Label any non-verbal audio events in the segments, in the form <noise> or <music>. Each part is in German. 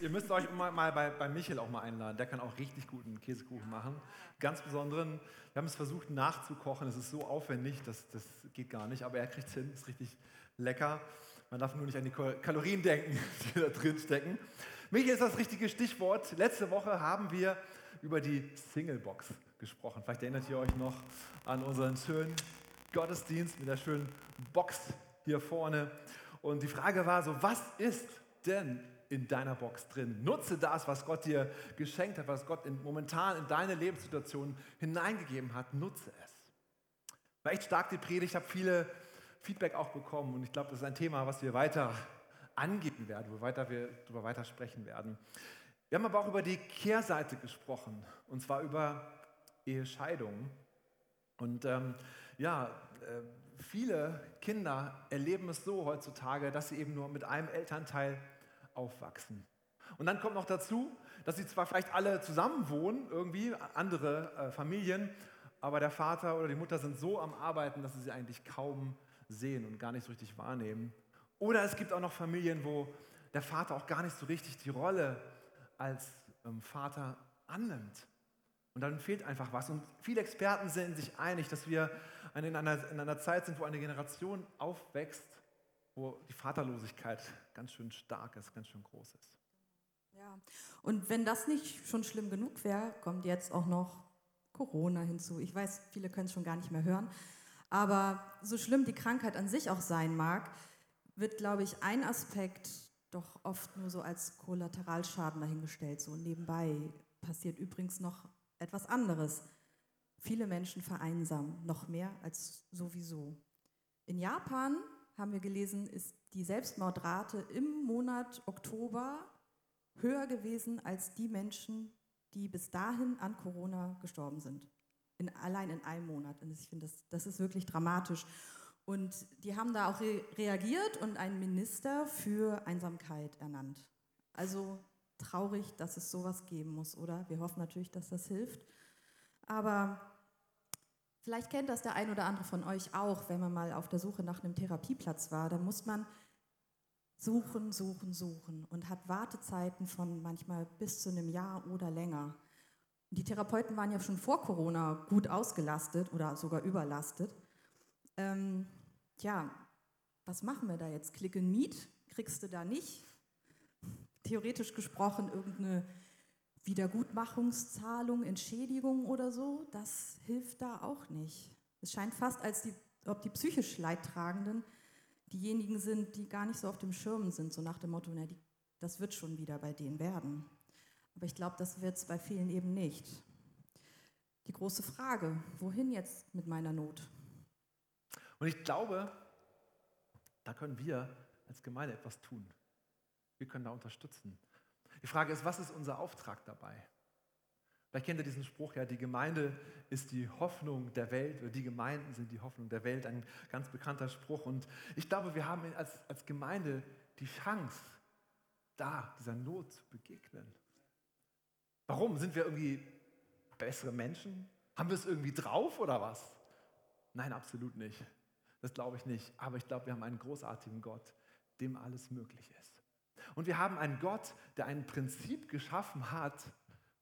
ihr müsst euch mal, mal bei, bei Michael auch mal einladen. Der kann auch richtig guten Käsekuchen machen. Ganz besonderen. Wir haben es versucht nachzukochen. Es ist so aufwendig, das, das geht gar nicht. Aber er kriegt es hin. Ist richtig lecker. Man darf nur nicht an die Kalorien denken, <laughs> die da drin stecken. Michael ist das richtige Stichwort. Letzte Woche haben wir über die Singlebox gesprochen. Vielleicht erinnert ihr euch noch an unseren schönen Gottesdienst mit der schönen Box hier vorne. Und die Frage war so, was ist denn in deiner Box drin? Nutze das, was Gott dir geschenkt hat, was Gott in, momentan in deine Lebenssituation hineingegeben hat. Nutze es. War echt stark die Predigt. Ich habe viele Feedback auch bekommen und ich glaube, das ist ein Thema, was wir weiter angehen werden, wo weiter wir darüber weiter sprechen werden. Wir haben aber auch über die Kehrseite gesprochen und zwar über Ehescheidungen. Und ähm, ja, äh, viele Kinder erleben es so heutzutage, dass sie eben nur mit einem Elternteil aufwachsen. Und dann kommt noch dazu, dass sie zwar vielleicht alle zusammen wohnen, irgendwie andere äh, Familien, aber der Vater oder die Mutter sind so am Arbeiten, dass sie sie eigentlich kaum sehen und gar nicht so richtig wahrnehmen. Oder es gibt auch noch Familien, wo der Vater auch gar nicht so richtig die Rolle als ähm, Vater annimmt. Und dann fehlt einfach was. Und viele Experten sind sich einig, dass wir in einer, in einer Zeit sind, wo eine Generation aufwächst, wo die Vaterlosigkeit ganz schön stark ist, ganz schön groß ist. Ja, und wenn das nicht schon schlimm genug wäre, kommt jetzt auch noch Corona hinzu. Ich weiß, viele können es schon gar nicht mehr hören. Aber so schlimm die Krankheit an sich auch sein mag, wird, glaube ich, ein Aspekt doch oft nur so als Kollateralschaden dahingestellt. So nebenbei passiert übrigens noch etwas anderes. Viele Menschen vereinsamen, noch mehr als sowieso. In Japan, haben wir gelesen, ist die Selbstmordrate im Monat Oktober höher gewesen als die Menschen, die bis dahin an Corona gestorben sind. In, allein in einem Monat. Und ich finde, das, das ist wirklich dramatisch. Und die haben da auch re reagiert und einen Minister für Einsamkeit ernannt. Also traurig, dass es sowas geben muss, oder? Wir hoffen natürlich, dass das hilft. Aber vielleicht kennt das der ein oder andere von euch auch, wenn man mal auf der Suche nach einem Therapieplatz war. Da muss man suchen, suchen, suchen und hat Wartezeiten von manchmal bis zu einem Jahr oder länger. Die Therapeuten waren ja schon vor Corona gut ausgelastet oder sogar überlastet. Ähm, ja, was machen wir da jetzt? Click and Meet kriegst du da nicht. Theoretisch gesprochen irgendeine Wiedergutmachungszahlung, Entschädigung oder so, das hilft da auch nicht. Es scheint fast, als die, ob die psychisch Leidtragenden diejenigen sind, die gar nicht so auf dem Schirm sind, so nach dem Motto, na, die, das wird schon wieder bei denen werden. Aber ich glaube, das wird es bei vielen eben nicht. Die große Frage, wohin jetzt mit meiner Not? Und ich glaube, da können wir als Gemeinde etwas tun. Wir können da unterstützen. Die Frage ist, was ist unser Auftrag dabei? Vielleicht kennt ihr diesen Spruch ja, die Gemeinde ist die Hoffnung der Welt oder die Gemeinden sind die Hoffnung der Welt, ein ganz bekannter Spruch. Und ich glaube, wir haben als, als Gemeinde die Chance, da dieser Not zu begegnen. Warum? Sind wir irgendwie bessere Menschen? Haben wir es irgendwie drauf oder was? Nein, absolut nicht. Das glaube ich nicht. Aber ich glaube, wir haben einen großartigen Gott, dem alles möglich ist. Und wir haben einen Gott, der ein Prinzip geschaffen hat,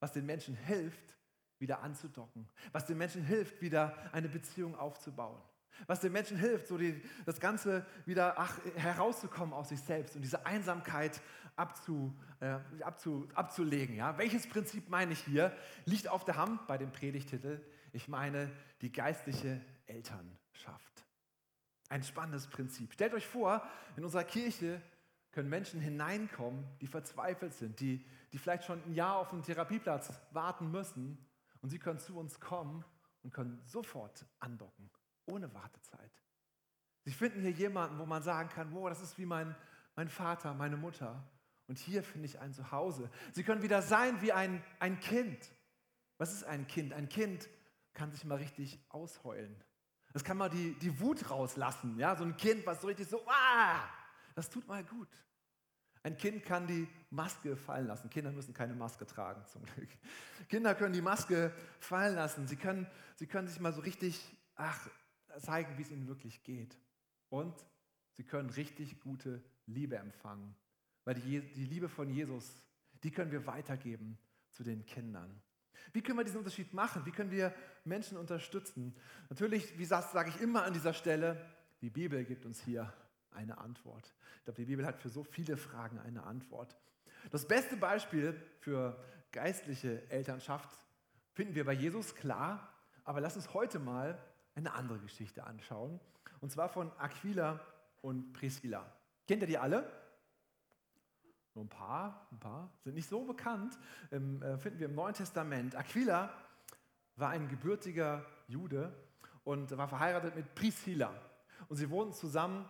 was den Menschen hilft, wieder anzudocken, was den Menschen hilft, wieder eine Beziehung aufzubauen, was den Menschen hilft, so die, das Ganze wieder ach, herauszukommen aus sich selbst und diese Einsamkeit abzu, äh, abzu, abzulegen. Ja? Welches Prinzip meine ich hier? Liegt auf der Hand bei dem Predigtitel. Ich meine die geistliche Elternschaft. Ein spannendes Prinzip. Stellt euch vor, in unserer Kirche können Menschen hineinkommen, die verzweifelt sind, die, die vielleicht schon ein Jahr auf einen Therapieplatz warten müssen. Und sie können zu uns kommen und können sofort andocken, ohne Wartezeit. Sie finden hier jemanden, wo man sagen kann, wow, das ist wie mein, mein Vater, meine Mutter. Und hier finde ich ein Zuhause. Sie können wieder sein wie ein, ein Kind. Was ist ein Kind? Ein Kind kann sich mal richtig ausheulen. Das kann mal die, die Wut rauslassen. Ja? So ein Kind, was so richtig so, ah, das tut mal gut. Ein Kind kann die Maske fallen lassen. Kinder müssen keine Maske tragen, zum Glück. Kinder können die Maske fallen lassen. Sie können, sie können sich mal so richtig ach, zeigen, wie es ihnen wirklich geht. Und sie können richtig gute Liebe empfangen. Weil die, die Liebe von Jesus Die können wir weitergeben zu den Kindern. Wie können wir diesen Unterschied machen? Wie können wir Menschen unterstützen? Natürlich, wie sage ich immer an dieser Stelle, die Bibel gibt uns hier eine Antwort. Ich glaube, die Bibel hat für so viele Fragen eine Antwort. Das beste Beispiel für geistliche Elternschaft finden wir bei Jesus, klar, aber lass uns heute mal eine andere Geschichte anschauen. Und zwar von Aquila und Priscilla. Kennt ihr die alle? Nur ein paar, ein paar, sind nicht so bekannt, ähm, äh, finden wir im Neuen Testament. Aquila war ein gebürtiger Jude und war verheiratet mit Priscilla. Und sie wohnten zusammen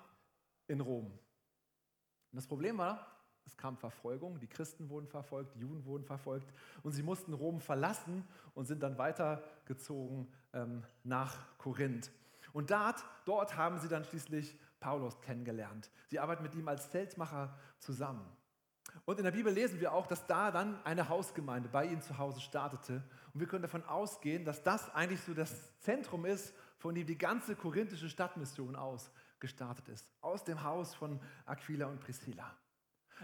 in Rom. Und das Problem war, es kam Verfolgung, die Christen wurden verfolgt, die Juden wurden verfolgt und sie mussten Rom verlassen und sind dann weitergezogen ähm, nach Korinth. Und dort, dort haben sie dann schließlich Paulus kennengelernt. Sie arbeiten mit ihm als Zeltmacher zusammen. Und in der Bibel lesen wir auch, dass da dann eine Hausgemeinde bei ihnen zu Hause startete. Und wir können davon ausgehen, dass das eigentlich so das Zentrum ist, von dem die ganze korinthische Stadtmission aus gestartet ist. Aus dem Haus von Aquila und Priscilla.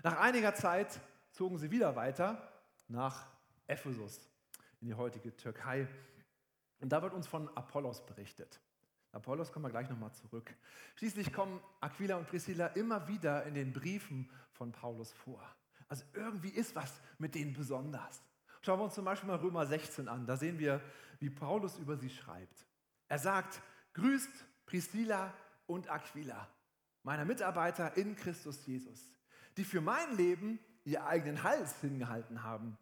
Nach einiger Zeit zogen sie wieder weiter nach Ephesus, in die heutige Türkei. Und da wird uns von Apollos berichtet. Apollos kommen wir gleich nochmal zurück. Schließlich kommen Aquila und Priscilla immer wieder in den Briefen von Paulus vor. Also irgendwie ist was mit denen besonders. Schauen wir uns zum Beispiel mal Römer 16 an. Da sehen wir, wie Paulus über sie schreibt. Er sagt, grüßt Priscilla und Aquila, meine Mitarbeiter in Christus Jesus die für mein Leben ihr eigenen Hals hingehalten haben,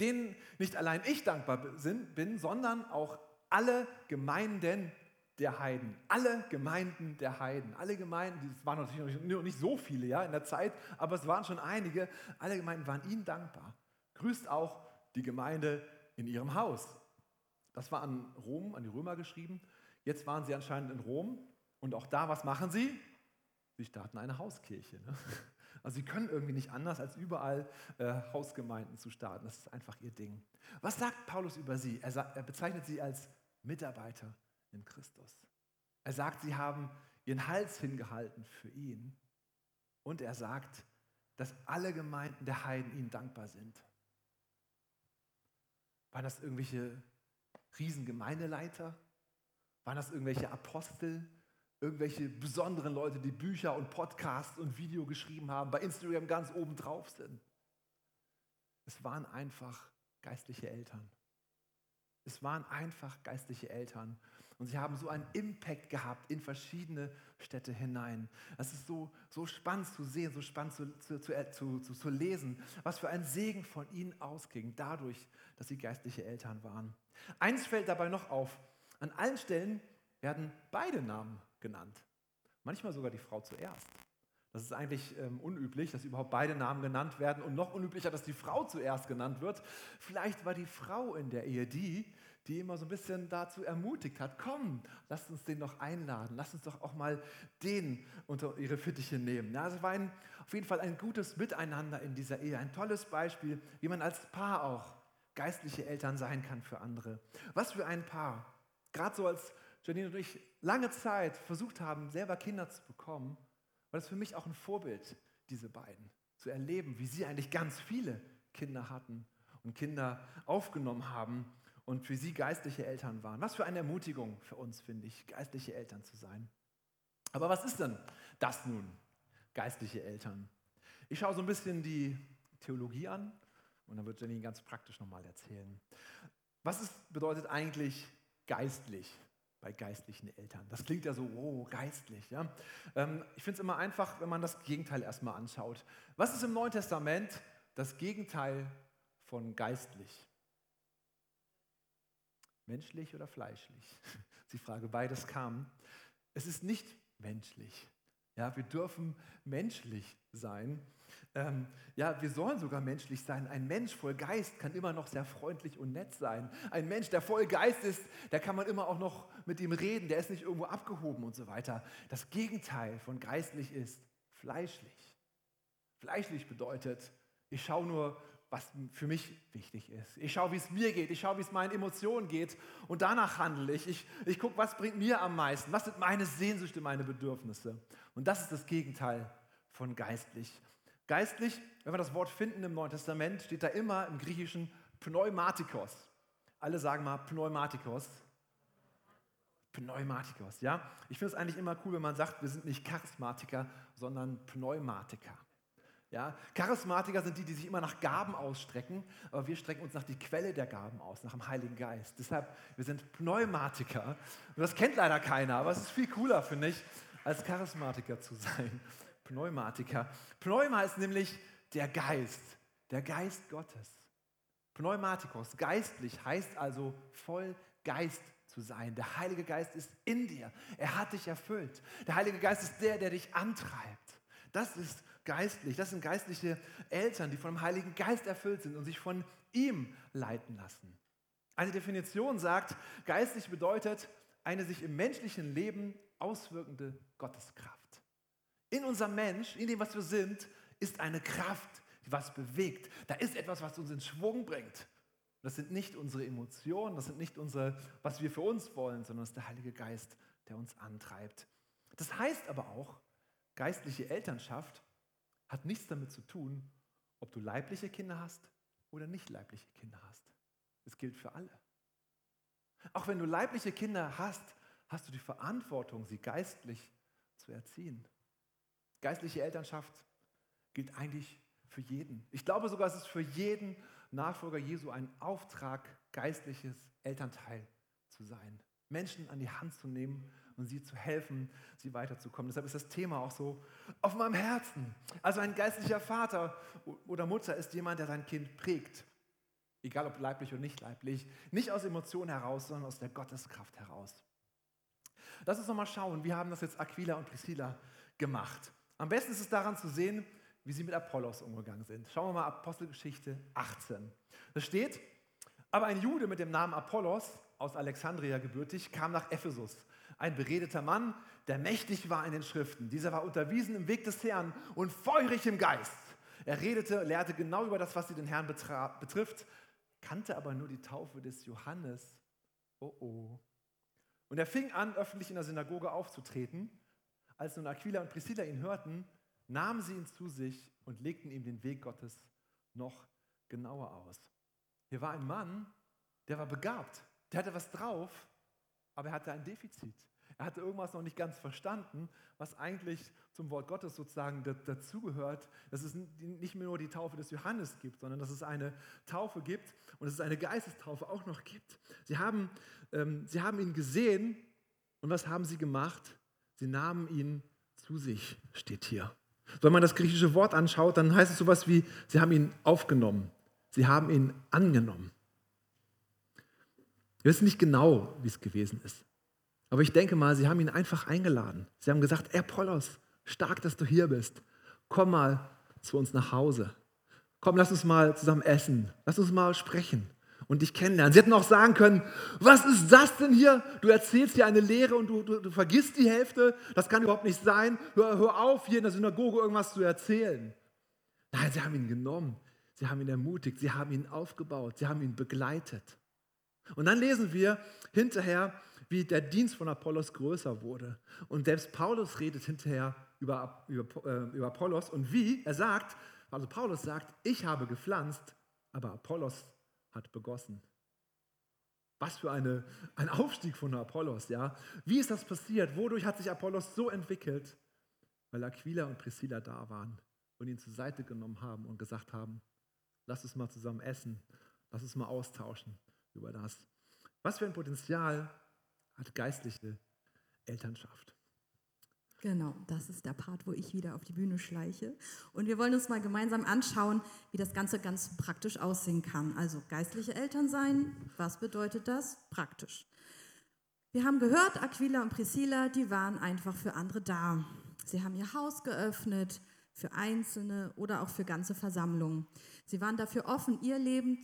denen nicht allein ich dankbar bin, sondern auch alle Gemeinden der Heiden. Alle Gemeinden der Heiden. Alle Gemeinden, es waren natürlich noch nicht so viele ja, in der Zeit, aber es waren schon einige. Alle Gemeinden waren ihnen dankbar. Grüßt auch die Gemeinde in ihrem Haus. Das war an Rom, an die Römer geschrieben. Jetzt waren sie anscheinend in Rom. Und auch da, was machen sie? Sie starten eine Hauskirche. Ne? <laughs> Also sie können irgendwie nicht anders, als überall äh, Hausgemeinden zu starten. Das ist einfach ihr Ding. Was sagt Paulus über sie? Er, er bezeichnet sie als Mitarbeiter in Christus. Er sagt, sie haben ihren Hals hingehalten für ihn. Und er sagt, dass alle Gemeinden der Heiden ihnen dankbar sind. Waren das irgendwelche Riesengemeindeleiter? Waren das irgendwelche Apostel? Irgendwelche besonderen Leute, die Bücher und Podcasts und Video geschrieben haben, bei Instagram ganz oben drauf sind. Es waren einfach geistliche Eltern. Es waren einfach geistliche Eltern. Und sie haben so einen Impact gehabt in verschiedene Städte hinein. Es ist so, so spannend zu sehen, so spannend zu, zu, zu, zu, zu lesen, was für ein Segen von ihnen ausging, dadurch, dass sie geistliche Eltern waren. Eins fällt dabei noch auf. An allen Stellen werden beide Namen genannt. Manchmal sogar die Frau zuerst. Das ist eigentlich ähm, unüblich, dass überhaupt beide Namen genannt werden und noch unüblicher, dass die Frau zuerst genannt wird. Vielleicht war die Frau in der Ehe die, die immer so ein bisschen dazu ermutigt hat, komm, lasst uns den doch einladen, lasst uns doch auch mal den unter ihre Fittiche nehmen. Ja, also war ein, auf jeden Fall ein gutes Miteinander in dieser Ehe, ein tolles Beispiel, wie man als Paar auch geistliche Eltern sein kann für andere. Was für ein Paar. Gerade so als Janine und ich lange Zeit versucht haben, selber Kinder zu bekommen, war das für mich auch ein Vorbild, diese beiden. Zu erleben, wie sie eigentlich ganz viele Kinder hatten und Kinder aufgenommen haben und für sie geistliche Eltern waren. Was für eine Ermutigung für uns, finde ich, geistliche Eltern zu sein. Aber was ist denn das nun, geistliche Eltern? Ich schaue so ein bisschen die Theologie an und dann wird Janine ganz praktisch nochmal erzählen. Was ist, bedeutet eigentlich geistlich? Bei geistlichen Eltern. Das klingt ja so, oh, geistlich. Ja? Ähm, ich finde es immer einfach, wenn man das Gegenteil erstmal anschaut. Was ist im Neuen Testament das Gegenteil von geistlich? Menschlich oder fleischlich? <laughs> Die Frage, beides kam. Es ist nicht menschlich. Ja, wir dürfen menschlich sein. Ähm, ja, wir sollen sogar menschlich sein. Ein Mensch voll Geist kann immer noch sehr freundlich und nett sein. Ein Mensch, der voll Geist ist, da kann man immer auch noch mit ihm reden. Der ist nicht irgendwo abgehoben und so weiter. Das Gegenteil von geistlich ist fleischlich. Fleischlich bedeutet, ich schaue nur, was für mich wichtig ist. Ich schaue, wie es mir geht. Ich schaue, wie es meinen Emotionen geht. Und danach handle ich. Ich, ich gucke, was bringt mir am meisten. Was sind meine Sehnsüchte, meine Bedürfnisse. Und das ist das Gegenteil von geistlich. Geistlich, wenn wir das Wort finden im Neuen Testament, steht da immer im Griechischen Pneumatikos. Alle sagen mal Pneumatikos. Pneumatikos, ja? Ich finde es eigentlich immer cool, wenn man sagt, wir sind nicht Charismatiker, sondern Pneumatiker. Ja? Charismatiker sind die, die sich immer nach Gaben ausstrecken, aber wir strecken uns nach die Quelle der Gaben aus, nach dem Heiligen Geist. Deshalb, wir sind Pneumatiker. Und das kennt leider keiner, aber es ist viel cooler, finde ich, als Charismatiker zu sein. Pneumatiker. Pneuma ist nämlich der Geist, der Geist Gottes. Pneumatikos, geistlich, heißt also voll Geist zu sein. Der Heilige Geist ist in dir. Er hat dich erfüllt. Der Heilige Geist ist der, der dich antreibt. Das ist geistlich. Das sind geistliche Eltern, die vom Heiligen Geist erfüllt sind und sich von ihm leiten lassen. Eine Definition sagt, geistlich bedeutet eine sich im menschlichen Leben auswirkende Gotteskraft. In unserem Mensch, in dem, was wir sind, ist eine Kraft, die was bewegt. Da ist etwas, was uns in Schwung bringt. Das sind nicht unsere Emotionen, das sind nicht unsere, was wir für uns wollen, sondern es ist der Heilige Geist, der uns antreibt. Das heißt aber auch, geistliche Elternschaft hat nichts damit zu tun, ob du leibliche Kinder hast oder nicht leibliche Kinder hast. Es gilt für alle. Auch wenn du leibliche Kinder hast, hast du die Verantwortung, sie geistlich zu erziehen. Geistliche Elternschaft gilt eigentlich für jeden. Ich glaube sogar, es ist für jeden Nachfolger Jesu ein Auftrag, geistliches Elternteil zu sein. Menschen an die Hand zu nehmen und sie zu helfen, sie weiterzukommen. Deshalb ist das Thema auch so auf meinem Herzen. Also ein geistlicher Vater oder Mutter ist jemand, der sein Kind prägt. Egal ob leiblich oder nicht leiblich. Nicht aus Emotionen heraus, sondern aus der Gotteskraft heraus. Lass uns nochmal schauen, wie haben das jetzt Aquila und Priscilla gemacht. Am besten ist es daran zu sehen, wie sie mit Apollos umgegangen sind. Schauen wir mal Apostelgeschichte 18. Da steht, aber ein Jude mit dem Namen Apollos, aus Alexandria gebürtig, kam nach Ephesus. Ein beredeter Mann, der mächtig war in den Schriften. Dieser war unterwiesen im Weg des Herrn und feurig im Geist. Er redete, lehrte genau über das, was sie den Herrn betrifft, kannte aber nur die Taufe des Johannes. Oh oh. Und er fing an, öffentlich in der Synagoge aufzutreten als nun Aquila und Priscilla ihn hörten, nahmen sie ihn zu sich und legten ihm den Weg Gottes noch genauer aus. Hier war ein Mann, der war begabt, der hatte was drauf, aber er hatte ein Defizit. Er hatte irgendwas noch nicht ganz verstanden, was eigentlich zum Wort Gottes sozusagen dazugehört, dass es nicht mehr nur die Taufe des Johannes gibt, sondern dass es eine Taufe gibt und dass es eine Geistestaufe auch noch gibt. Sie haben, ähm, sie haben ihn gesehen und was haben sie gemacht? Sie nahmen ihn zu sich, steht hier. Wenn man das griechische Wort anschaut, dann heißt es sowas wie, sie haben ihn aufgenommen, sie haben ihn angenommen. Wir wissen nicht genau, wie es gewesen ist. Aber ich denke mal, sie haben ihn einfach eingeladen. Sie haben gesagt, Apollos, stark, dass du hier bist. Komm mal zu uns nach Hause. Komm, lass uns mal zusammen essen. Lass uns mal sprechen und dich kennenlernen. Sie hätten auch sagen können, was ist das denn hier? Du erzählst hier eine Lehre und du, du, du vergisst die Hälfte. Das kann überhaupt nicht sein. Hör, hör auf, hier in der Synagoge irgendwas zu erzählen. Nein, sie haben ihn genommen. Sie haben ihn ermutigt. Sie haben ihn aufgebaut. Sie haben ihn begleitet. Und dann lesen wir hinterher, wie der Dienst von Apollos größer wurde. Und selbst Paulus redet hinterher über, über, äh, über Apollos und wie er sagt, also Paulus sagt, ich habe gepflanzt, aber Apollos hat begossen. Was für eine, ein Aufstieg von Apollos, ja. Wie ist das passiert? Wodurch hat sich Apollos so entwickelt? Weil Aquila und Priscilla da waren und ihn zur Seite genommen haben und gesagt haben, lass uns mal zusammen essen, lass uns mal austauschen über das. Was für ein Potenzial hat geistliche Elternschaft? Genau, das ist der Part, wo ich wieder auf die Bühne schleiche. Und wir wollen uns mal gemeinsam anschauen, wie das Ganze ganz praktisch aussehen kann. Also geistliche Eltern sein, was bedeutet das praktisch? Wir haben gehört, Aquila und Priscilla, die waren einfach für andere da. Sie haben ihr Haus geöffnet für Einzelne oder auch für ganze Versammlungen. Sie waren dafür offen, ihr Leben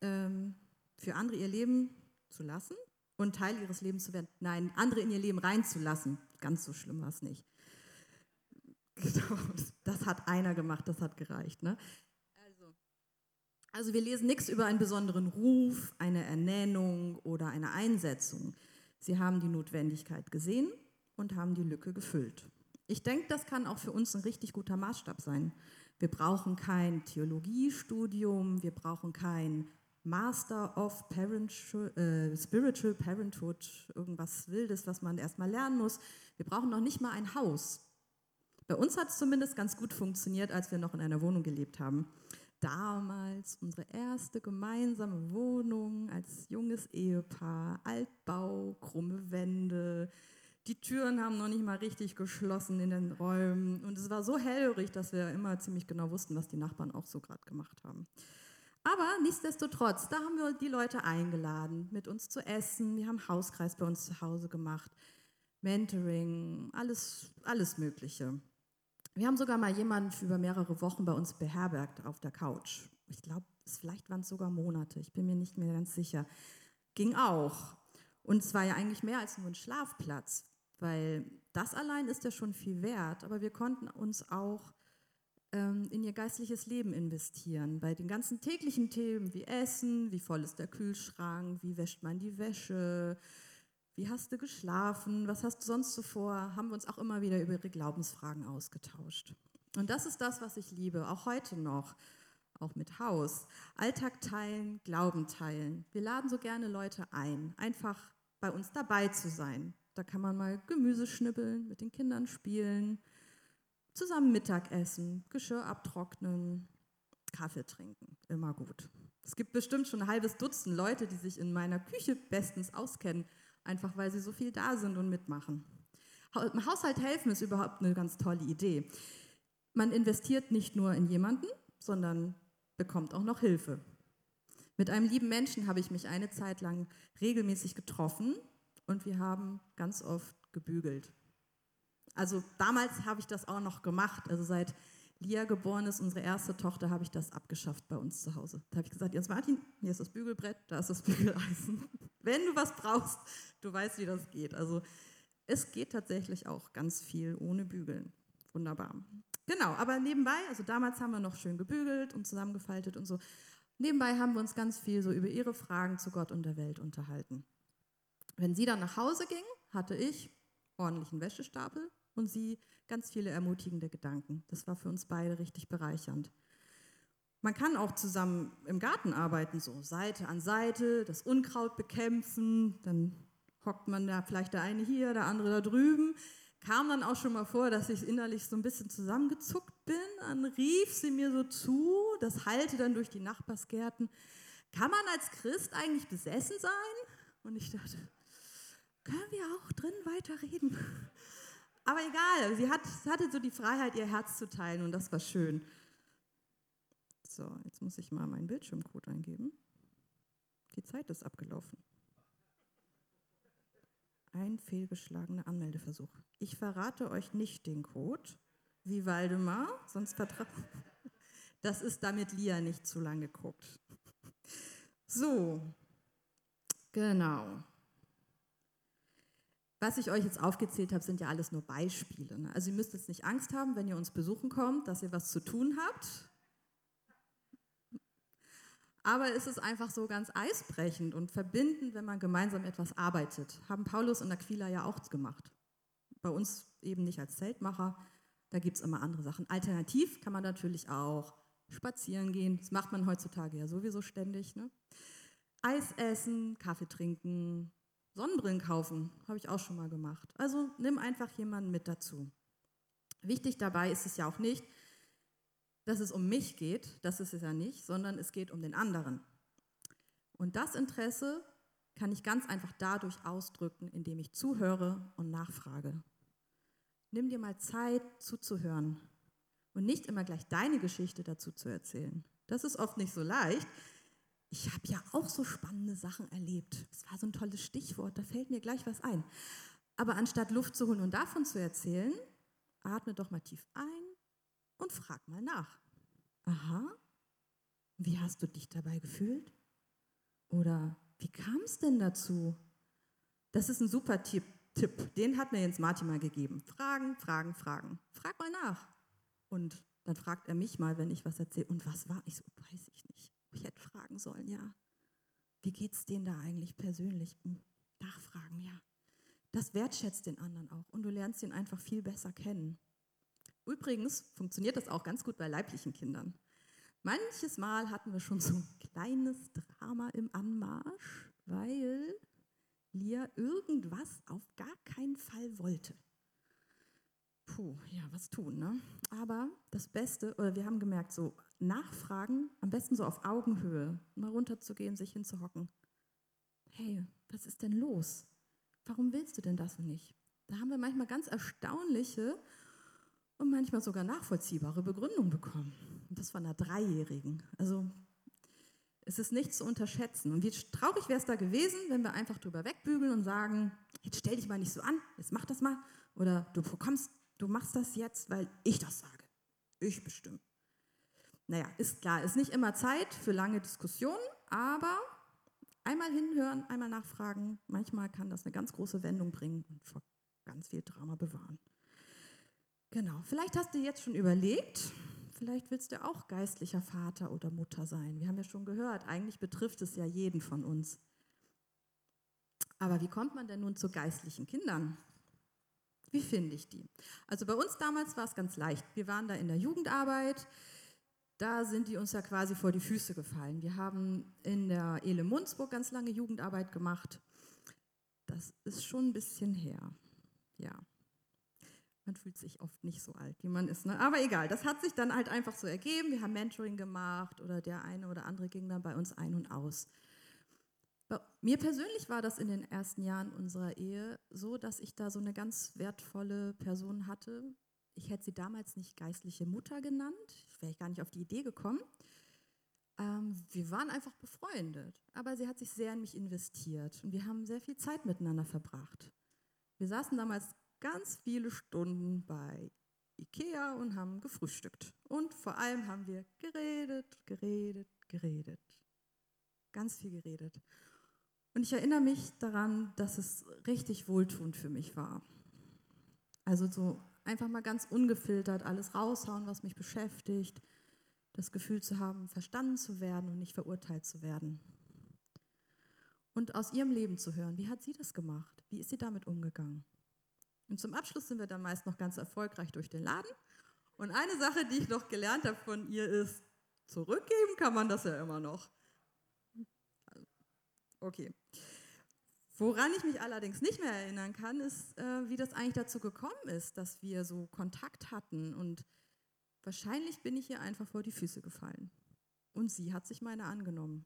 ähm, für andere ihr Leben zu lassen und Teil ihres Lebens zu werden. Nein, andere in ihr Leben reinzulassen. Ganz so schlimm war es nicht. Genau, das hat einer gemacht, das hat gereicht. Ne? Also, also wir lesen nichts über einen besonderen Ruf, eine Ernennung oder eine Einsetzung. Sie haben die Notwendigkeit gesehen und haben die Lücke gefüllt. Ich denke, das kann auch für uns ein richtig guter Maßstab sein. Wir brauchen kein Theologiestudium, wir brauchen kein Master of Parenthood, äh, Spiritual Parenthood, irgendwas Wildes, was man erstmal lernen muss. Wir brauchen noch nicht mal ein Haus. Bei uns hat es zumindest ganz gut funktioniert, als wir noch in einer Wohnung gelebt haben. Damals unsere erste gemeinsame Wohnung als junges Ehepaar, Altbau, krumme Wände, die Türen haben noch nicht mal richtig geschlossen in den Räumen. Und es war so hellhörig, dass wir immer ziemlich genau wussten, was die Nachbarn auch so gerade gemacht haben. Aber nichtsdestotrotz, da haben wir die Leute eingeladen, mit uns zu essen. Wir haben Hauskreis bei uns zu Hause gemacht, Mentoring, alles, alles Mögliche. Wir haben sogar mal jemanden über mehrere Wochen bei uns beherbergt auf der Couch. Ich glaube, vielleicht waren es sogar Monate, ich bin mir nicht mehr ganz sicher. Ging auch. Und es war ja eigentlich mehr als nur ein Schlafplatz weil das allein ist ja schon viel wert, aber wir konnten uns auch in ihr geistliches Leben investieren. Bei den ganzen täglichen Themen wie Essen, wie voll ist der Kühlschrank, wie wäscht man die Wäsche, wie hast du geschlafen, was hast du sonst so vor, haben wir uns auch immer wieder über ihre Glaubensfragen ausgetauscht. Und das ist das, was ich liebe, auch heute noch, auch mit Haus. Alltag teilen, Glauben teilen. Wir laden so gerne Leute ein, einfach bei uns dabei zu sein, da kann man mal Gemüse schnippeln, mit den Kindern spielen, zusammen Mittagessen, Geschirr abtrocknen, Kaffee trinken. Immer gut. Es gibt bestimmt schon ein halbes Dutzend Leute, die sich in meiner Küche bestens auskennen, einfach weil sie so viel da sind und mitmachen. Im Haushalt helfen ist überhaupt eine ganz tolle Idee. Man investiert nicht nur in jemanden, sondern bekommt auch noch Hilfe. Mit einem lieben Menschen habe ich mich eine Zeit lang regelmäßig getroffen und wir haben ganz oft gebügelt. Also damals habe ich das auch noch gemacht. Also seit Lia geboren ist, unsere erste Tochter, habe ich das abgeschafft bei uns zu Hause. Da habe ich gesagt, jetzt Martin, hier ist das Bügelbrett, da ist das <laughs> Bügeleisen. Wenn du was brauchst, du weißt, wie das geht. Also es geht tatsächlich auch ganz viel ohne Bügeln. Wunderbar. Genau, aber nebenbei, also damals haben wir noch schön gebügelt und zusammengefaltet und so. Nebenbei haben wir uns ganz viel so über ihre Fragen zu Gott und der Welt unterhalten. Wenn sie dann nach Hause ging, hatte ich ordentlichen Wäschestapel und sie ganz viele ermutigende Gedanken. Das war für uns beide richtig bereichernd. Man kann auch zusammen im Garten arbeiten, so Seite an Seite, das Unkraut bekämpfen, dann hockt man da vielleicht der eine hier, der andere da drüben. Kam dann auch schon mal vor, dass ich innerlich so ein bisschen zusammengezuckt bin. Dann rief sie mir so zu, das hallte dann durch die Nachbarsgärten. Kann man als Christ eigentlich besessen sein? Und ich dachte, können wir auch drin weiterreden? Aber egal, sie, hat, hatte so die Freiheit, ihr Herz zu teilen und das war schön. So, jetzt muss ich mal meinen Bildschirmcode eingeben. Die Zeit ist abgelaufen. Ein fehlgeschlagener Anmeldeversuch. Ich verrate euch nicht den Code, wie Waldemar, sonst vertraut. <laughs> Das ist, damit Lia nicht zu lange guckt. So, genau. Was ich euch jetzt aufgezählt habe, sind ja alles nur Beispiele. Ne? Also ihr müsst jetzt nicht Angst haben, wenn ihr uns besuchen kommt, dass ihr was zu tun habt. Aber es ist einfach so ganz eisbrechend und verbindend, wenn man gemeinsam etwas arbeitet. Haben Paulus und Aquila ja auch gemacht. Bei uns eben nicht als Zeltmacher, da gibt es immer andere Sachen. Alternativ kann man natürlich auch spazieren gehen. Das macht man heutzutage ja sowieso ständig. Ne? Eis essen, Kaffee trinken, Sonnenbrillen kaufen, habe ich auch schon mal gemacht. Also nimm einfach jemanden mit dazu. Wichtig dabei ist es ja auch nicht, dass es um mich geht, das ist es ja nicht, sondern es geht um den anderen. Und das Interesse kann ich ganz einfach dadurch ausdrücken, indem ich zuhöre und nachfrage. Nimm dir mal Zeit zuzuhören und nicht immer gleich deine Geschichte dazu zu erzählen. Das ist oft nicht so leicht, ich habe ja auch so spannende Sachen erlebt. Das war so ein tolles Stichwort, da fällt mir gleich was ein. Aber anstatt Luft zu holen und davon zu erzählen, atme doch mal tief ein und frag mal nach. Aha, wie hast du dich dabei gefühlt? Oder wie kam es denn dazu? Das ist ein super Tipp, Tipp. Den hat mir Jens Martin mal gegeben. Fragen, Fragen, Fragen. Frag mal nach. Und dann fragt er mich mal, wenn ich was erzähle. Und was war? Ich so, weiß ich nicht. Ich hätte fragen sollen, ja. Wie geht es denen da eigentlich persönlich? Hm, nachfragen, ja. Das wertschätzt den anderen auch und du lernst ihn einfach viel besser kennen. Übrigens funktioniert das auch ganz gut bei leiblichen Kindern. Manches Mal hatten wir schon so ein kleines Drama im Anmarsch, weil Lia irgendwas auf gar keinen Fall wollte. Puh, ja, was tun, ne? Aber das Beste, oder wir haben gemerkt, so nachfragen, am besten so auf Augenhöhe, mal runterzugehen, sich hinzuhocken. Hey, was ist denn los? Warum willst du denn das nicht? Da haben wir manchmal ganz erstaunliche und manchmal sogar nachvollziehbare Begründungen bekommen. Und das von einer Dreijährigen. Also es ist nicht zu unterschätzen. Und wie traurig wäre es da gewesen, wenn wir einfach drüber wegbügeln und sagen, jetzt stell dich mal nicht so an, jetzt mach das mal. Oder du bekommst, du machst das jetzt, weil ich das sage. Ich bestimme. Naja, ist klar, ist nicht immer Zeit für lange Diskussionen, aber einmal hinhören, einmal nachfragen, manchmal kann das eine ganz große Wendung bringen und vor ganz viel Drama bewahren. Genau, vielleicht hast du jetzt schon überlegt, vielleicht willst du auch geistlicher Vater oder Mutter sein. Wir haben ja schon gehört, eigentlich betrifft es ja jeden von uns. Aber wie kommt man denn nun zu geistlichen Kindern? Wie finde ich die? Also bei uns damals war es ganz leicht. Wir waren da in der Jugendarbeit. Da sind die uns ja quasi vor die Füße gefallen. Wir haben in der Ele Munzburg ganz lange Jugendarbeit gemacht. Das ist schon ein bisschen her. Ja, man fühlt sich oft nicht so alt, wie man ist. Ne? Aber egal, das hat sich dann halt einfach so ergeben. Wir haben Mentoring gemacht oder der eine oder andere ging dann bei uns ein und aus. Bei mir persönlich war das in den ersten Jahren unserer Ehe so, dass ich da so eine ganz wertvolle Person hatte. Ich hätte sie damals nicht geistliche Mutter genannt, wäre ich gar nicht auf die Idee gekommen. Ähm, wir waren einfach befreundet, aber sie hat sich sehr in mich investiert und wir haben sehr viel Zeit miteinander verbracht. Wir saßen damals ganz viele Stunden bei Ikea und haben gefrühstückt. Und vor allem haben wir geredet, geredet, geredet. Ganz viel geredet. Und ich erinnere mich daran, dass es richtig wohltuend für mich war. Also so einfach mal ganz ungefiltert alles raushauen, was mich beschäftigt. Das Gefühl zu haben, verstanden zu werden und nicht verurteilt zu werden. Und aus ihrem Leben zu hören, wie hat sie das gemacht? Wie ist sie damit umgegangen? Und zum Abschluss sind wir dann meist noch ganz erfolgreich durch den Laden. Und eine Sache, die ich noch gelernt habe von ihr, ist, zurückgeben kann man das ja immer noch. Okay. Woran ich mich allerdings nicht mehr erinnern kann, ist, äh, wie das eigentlich dazu gekommen ist, dass wir so Kontakt hatten. Und wahrscheinlich bin ich ihr einfach vor die Füße gefallen. Und sie hat sich meine angenommen.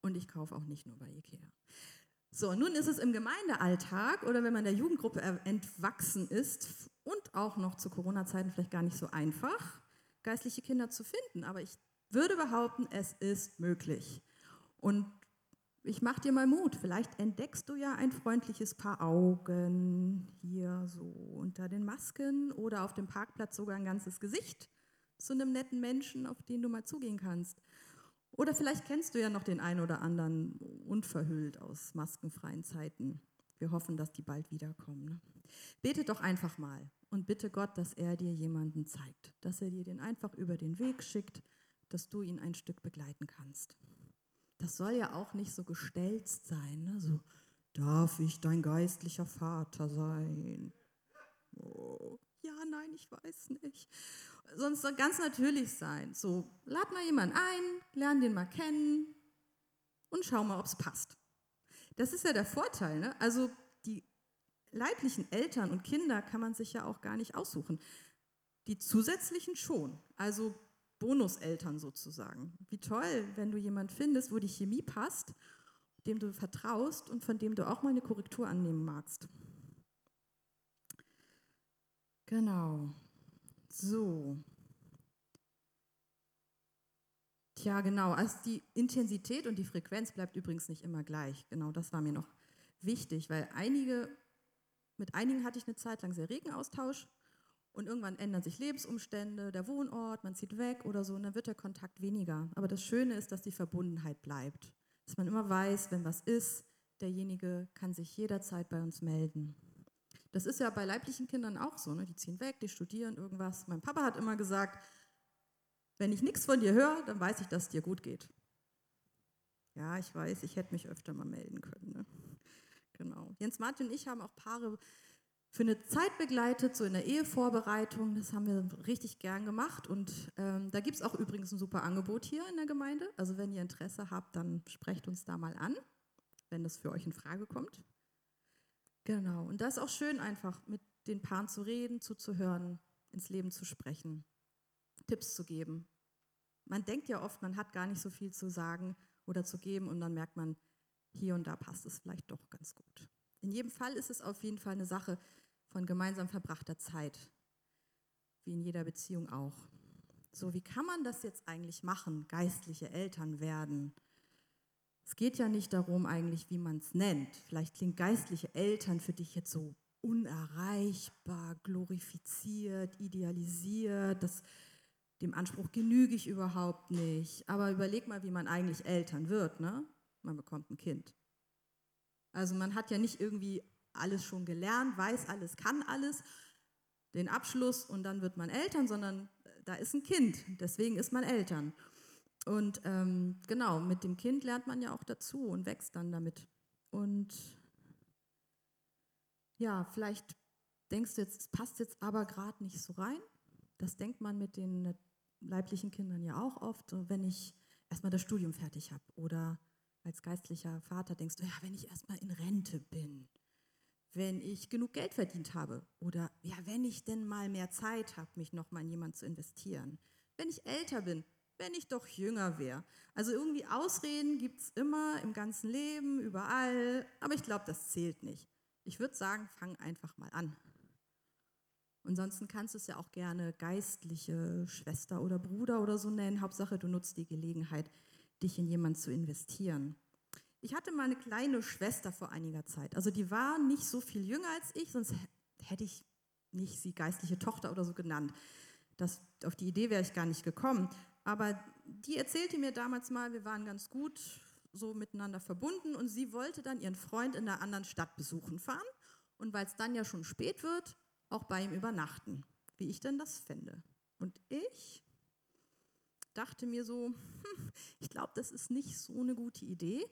Und ich kaufe auch nicht nur bei Ikea. So, nun ist es im Gemeindealltag oder wenn man der Jugendgruppe entwachsen ist und auch noch zu Corona-Zeiten vielleicht gar nicht so einfach, geistliche Kinder zu finden. Aber ich würde behaupten, es ist möglich. Und ich mache dir mal Mut. Vielleicht entdeckst du ja ein freundliches Paar Augen hier so unter den Masken oder auf dem Parkplatz sogar ein ganzes Gesicht zu einem netten Menschen, auf den du mal zugehen kannst. Oder vielleicht kennst du ja noch den einen oder anderen unverhüllt aus maskenfreien Zeiten. Wir hoffen, dass die bald wiederkommen. Ne? Bete doch einfach mal und bitte Gott, dass er dir jemanden zeigt, dass er dir den einfach über den Weg schickt, dass du ihn ein Stück begleiten kannst. Das soll ja auch nicht so gestelzt sein, ne? so darf ich dein geistlicher Vater sein? Oh, ja, nein, ich weiß nicht sonst soll ganz natürlich sein. So, lad mal jemanden ein, lern den mal kennen und schau mal, ob es passt. Das ist ja der Vorteil. Ne? Also die leiblichen Eltern und Kinder kann man sich ja auch gar nicht aussuchen. Die zusätzlichen schon. Also Bonuseltern sozusagen. Wie toll, wenn du jemanden findest, wo die Chemie passt, dem du vertraust und von dem du auch mal eine Korrektur annehmen magst. Genau. So. Tja, genau. Also die Intensität und die Frequenz bleibt übrigens nicht immer gleich. Genau, das war mir noch wichtig, weil einige, mit einigen hatte ich eine Zeit lang sehr regen Austausch und irgendwann ändern sich Lebensumstände, der Wohnort, man zieht weg oder so und dann wird der Kontakt weniger. Aber das Schöne ist, dass die Verbundenheit bleibt. Dass man immer weiß, wenn was ist, derjenige kann sich jederzeit bei uns melden. Das ist ja bei leiblichen Kindern auch so. Ne? Die ziehen weg, die studieren irgendwas. Mein Papa hat immer gesagt, wenn ich nichts von dir höre, dann weiß ich, dass es dir gut geht. Ja, ich weiß, ich hätte mich öfter mal melden können. Ne? Genau. Jens Martin und ich haben auch Paare für eine Zeit begleitet, so in der Ehevorbereitung. Das haben wir richtig gern gemacht. Und ähm, da gibt es auch übrigens ein super Angebot hier in der Gemeinde. Also wenn ihr Interesse habt, dann sprecht uns da mal an, wenn das für euch in Frage kommt. Genau. Und da ist auch schön, einfach mit den Paaren zu reden, zuzuhören, ins Leben zu sprechen, Tipps zu geben. Man denkt ja oft, man hat gar nicht so viel zu sagen oder zu geben und dann merkt man, hier und da passt es vielleicht doch ganz gut. In jedem Fall ist es auf jeden Fall eine Sache, von gemeinsam verbrachter Zeit, wie in jeder Beziehung auch. So, wie kann man das jetzt eigentlich machen, geistliche Eltern werden? Es geht ja nicht darum eigentlich, wie man es nennt. Vielleicht klingt geistliche Eltern für dich jetzt so unerreichbar, glorifiziert, idealisiert, das, dem Anspruch genüge ich überhaupt nicht. Aber überleg mal, wie man eigentlich Eltern wird. Ne? Man bekommt ein Kind. Also man hat ja nicht irgendwie alles schon gelernt, weiß alles, kann alles, den Abschluss und dann wird man Eltern, sondern äh, da ist ein Kind, deswegen ist man Eltern. Und ähm, genau, mit dem Kind lernt man ja auch dazu und wächst dann damit. Und ja, vielleicht denkst du jetzt, es passt jetzt aber gerade nicht so rein. Das denkt man mit den leiblichen Kindern ja auch oft, wenn ich erstmal das Studium fertig habe. Oder als geistlicher Vater denkst du, ja, wenn ich erstmal in Rente bin wenn ich genug Geld verdient habe oder ja, wenn ich denn mal mehr Zeit habe, mich noch mal in jemanden zu investieren. Wenn ich älter bin, wenn ich doch jünger wäre. Also irgendwie Ausreden gibt es immer im ganzen Leben, überall, aber ich glaube, das zählt nicht. Ich würde sagen, fang einfach mal an. Ansonsten kannst du es ja auch gerne geistliche Schwester oder Bruder oder so nennen. Hauptsache, du nutzt die Gelegenheit, dich in jemanden zu investieren. Ich hatte mal eine kleine Schwester vor einiger Zeit. Also die war nicht so viel jünger als ich, sonst hätte ich nicht sie geistliche Tochter oder so genannt. Das, auf die Idee wäre ich gar nicht gekommen. Aber die erzählte mir damals mal, wir waren ganz gut so miteinander verbunden und sie wollte dann ihren Freund in einer anderen Stadt besuchen fahren und weil es dann ja schon spät wird, auch bei ihm übernachten, wie ich denn das fände. Und ich dachte mir so, hm, ich glaube, das ist nicht so eine gute Idee,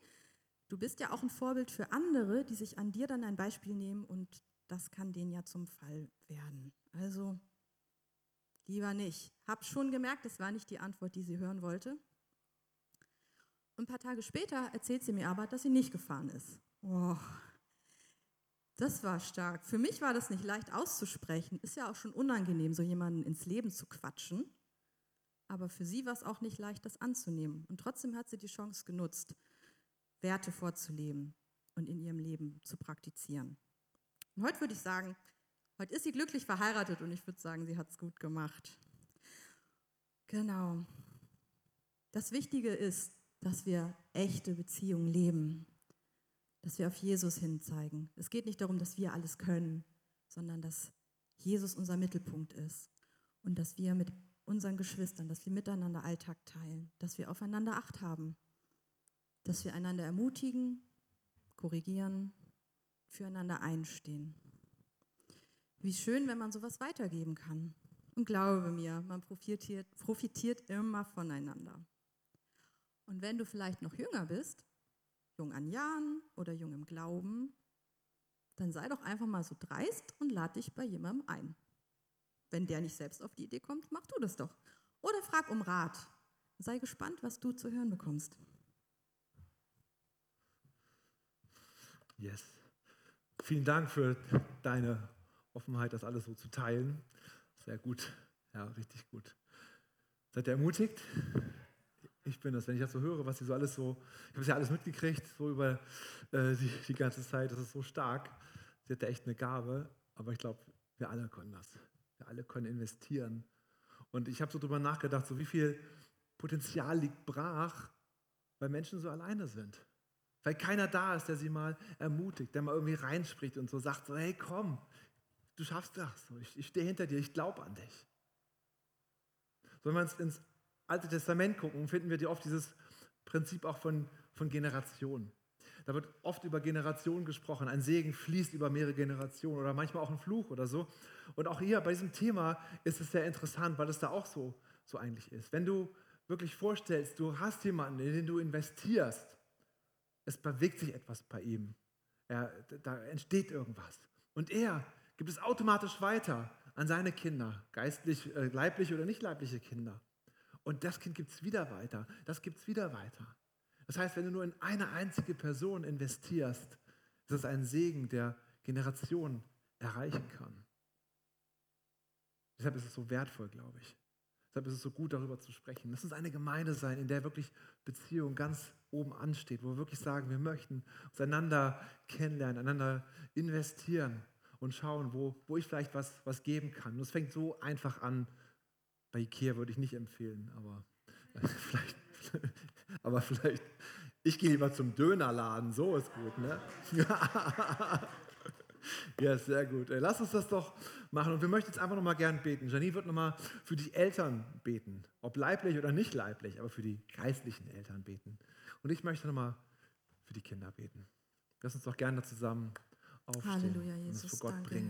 Du bist ja auch ein Vorbild für andere, die sich an dir dann ein Beispiel nehmen und das kann denen ja zum Fall werden. Also lieber nicht. Hab schon gemerkt, das war nicht die Antwort, die sie hören wollte. ein paar Tage später erzählt sie mir aber, dass sie nicht gefahren ist. Oh, das war stark. Für mich war das nicht leicht auszusprechen. Ist ja auch schon unangenehm, so jemanden ins Leben zu quatschen. Aber für sie war es auch nicht leicht, das anzunehmen. Und trotzdem hat sie die Chance genutzt. Werte vorzuleben und in ihrem Leben zu praktizieren. Und heute würde ich sagen, heute ist sie glücklich verheiratet und ich würde sagen, sie hat es gut gemacht. Genau. Das Wichtige ist, dass wir echte Beziehungen leben, dass wir auf Jesus hinzeigen. Es geht nicht darum, dass wir alles können, sondern dass Jesus unser Mittelpunkt ist und dass wir mit unseren Geschwistern, dass wir miteinander Alltag teilen, dass wir aufeinander Acht haben dass wir einander ermutigen, korrigieren, füreinander einstehen. Wie schön, wenn man sowas weitergeben kann. Und glaube mir, man profitiert, profitiert immer voneinander. Und wenn du vielleicht noch jünger bist, jung an Jahren oder jung im Glauben, dann sei doch einfach mal so dreist und lad dich bei jemandem ein. Wenn der nicht selbst auf die Idee kommt, mach du das doch. Oder frag um Rat. Sei gespannt, was du zu hören bekommst. Yes. Vielen Dank für deine Offenheit, das alles so zu teilen. Sehr gut. Ja, richtig gut. Seid ihr ermutigt? Ich bin das, wenn ich das so höre, was sie so alles so, ich habe es ja alles mitgekriegt, so über äh, die, die ganze Zeit, das ist so stark. Sie hat da echt eine Gabe, aber ich glaube, wir alle können das. Wir alle können investieren. Und ich habe so drüber nachgedacht, so wie viel Potenzial liegt brach, weil Menschen so alleine sind. Weil keiner da ist, der sie mal ermutigt, der mal irgendwie reinspricht und so sagt, so, hey komm, du schaffst das, ich, ich stehe hinter dir, ich glaube an dich. So, wenn wir uns ins Alte Testament gucken, finden wir oft dieses Prinzip auch von, von Generationen. Da wird oft über Generationen gesprochen. Ein Segen fließt über mehrere Generationen oder manchmal auch ein Fluch oder so. Und auch hier bei diesem Thema ist es sehr interessant, weil es da auch so, so eigentlich ist. Wenn du wirklich vorstellst, du hast jemanden, in den du investierst, es bewegt sich etwas bei ihm. Er, da entsteht irgendwas. Und er gibt es automatisch weiter an seine Kinder, geistlich, äh, leibliche oder nicht leibliche Kinder. Und das Kind gibt es wieder weiter, das gibt es wieder weiter. Das heißt, wenn du nur in eine einzige Person investierst, ist das ein Segen, der Generationen erreichen kann. Deshalb ist es so wertvoll, glaube ich. Deshalb ist es so gut, darüber zu sprechen. Lass uns eine Gemeinde sein, in der wirklich Beziehung ganz oben ansteht, wo wir wirklich sagen, wir möchten uns einander kennenlernen, einander investieren und schauen, wo, wo ich vielleicht was, was geben kann. Und es fängt so einfach an. Bei Ikea würde ich nicht empfehlen, aber <laughs> vielleicht, <laughs> aber vielleicht, ich gehe lieber zum Dönerladen, so ist gut, ne? <laughs> Ja, sehr gut. Lass uns das doch machen. Und wir möchten jetzt einfach nochmal gern beten. Janine wird nochmal für die Eltern beten. Ob leiblich oder nicht leiblich, aber für die geistlichen Eltern beten. Und ich möchte nochmal für die Kinder beten. Lass uns doch gerne zusammen aufstehen Halleluja, Jesus, und uns vor Gott danke. bringen.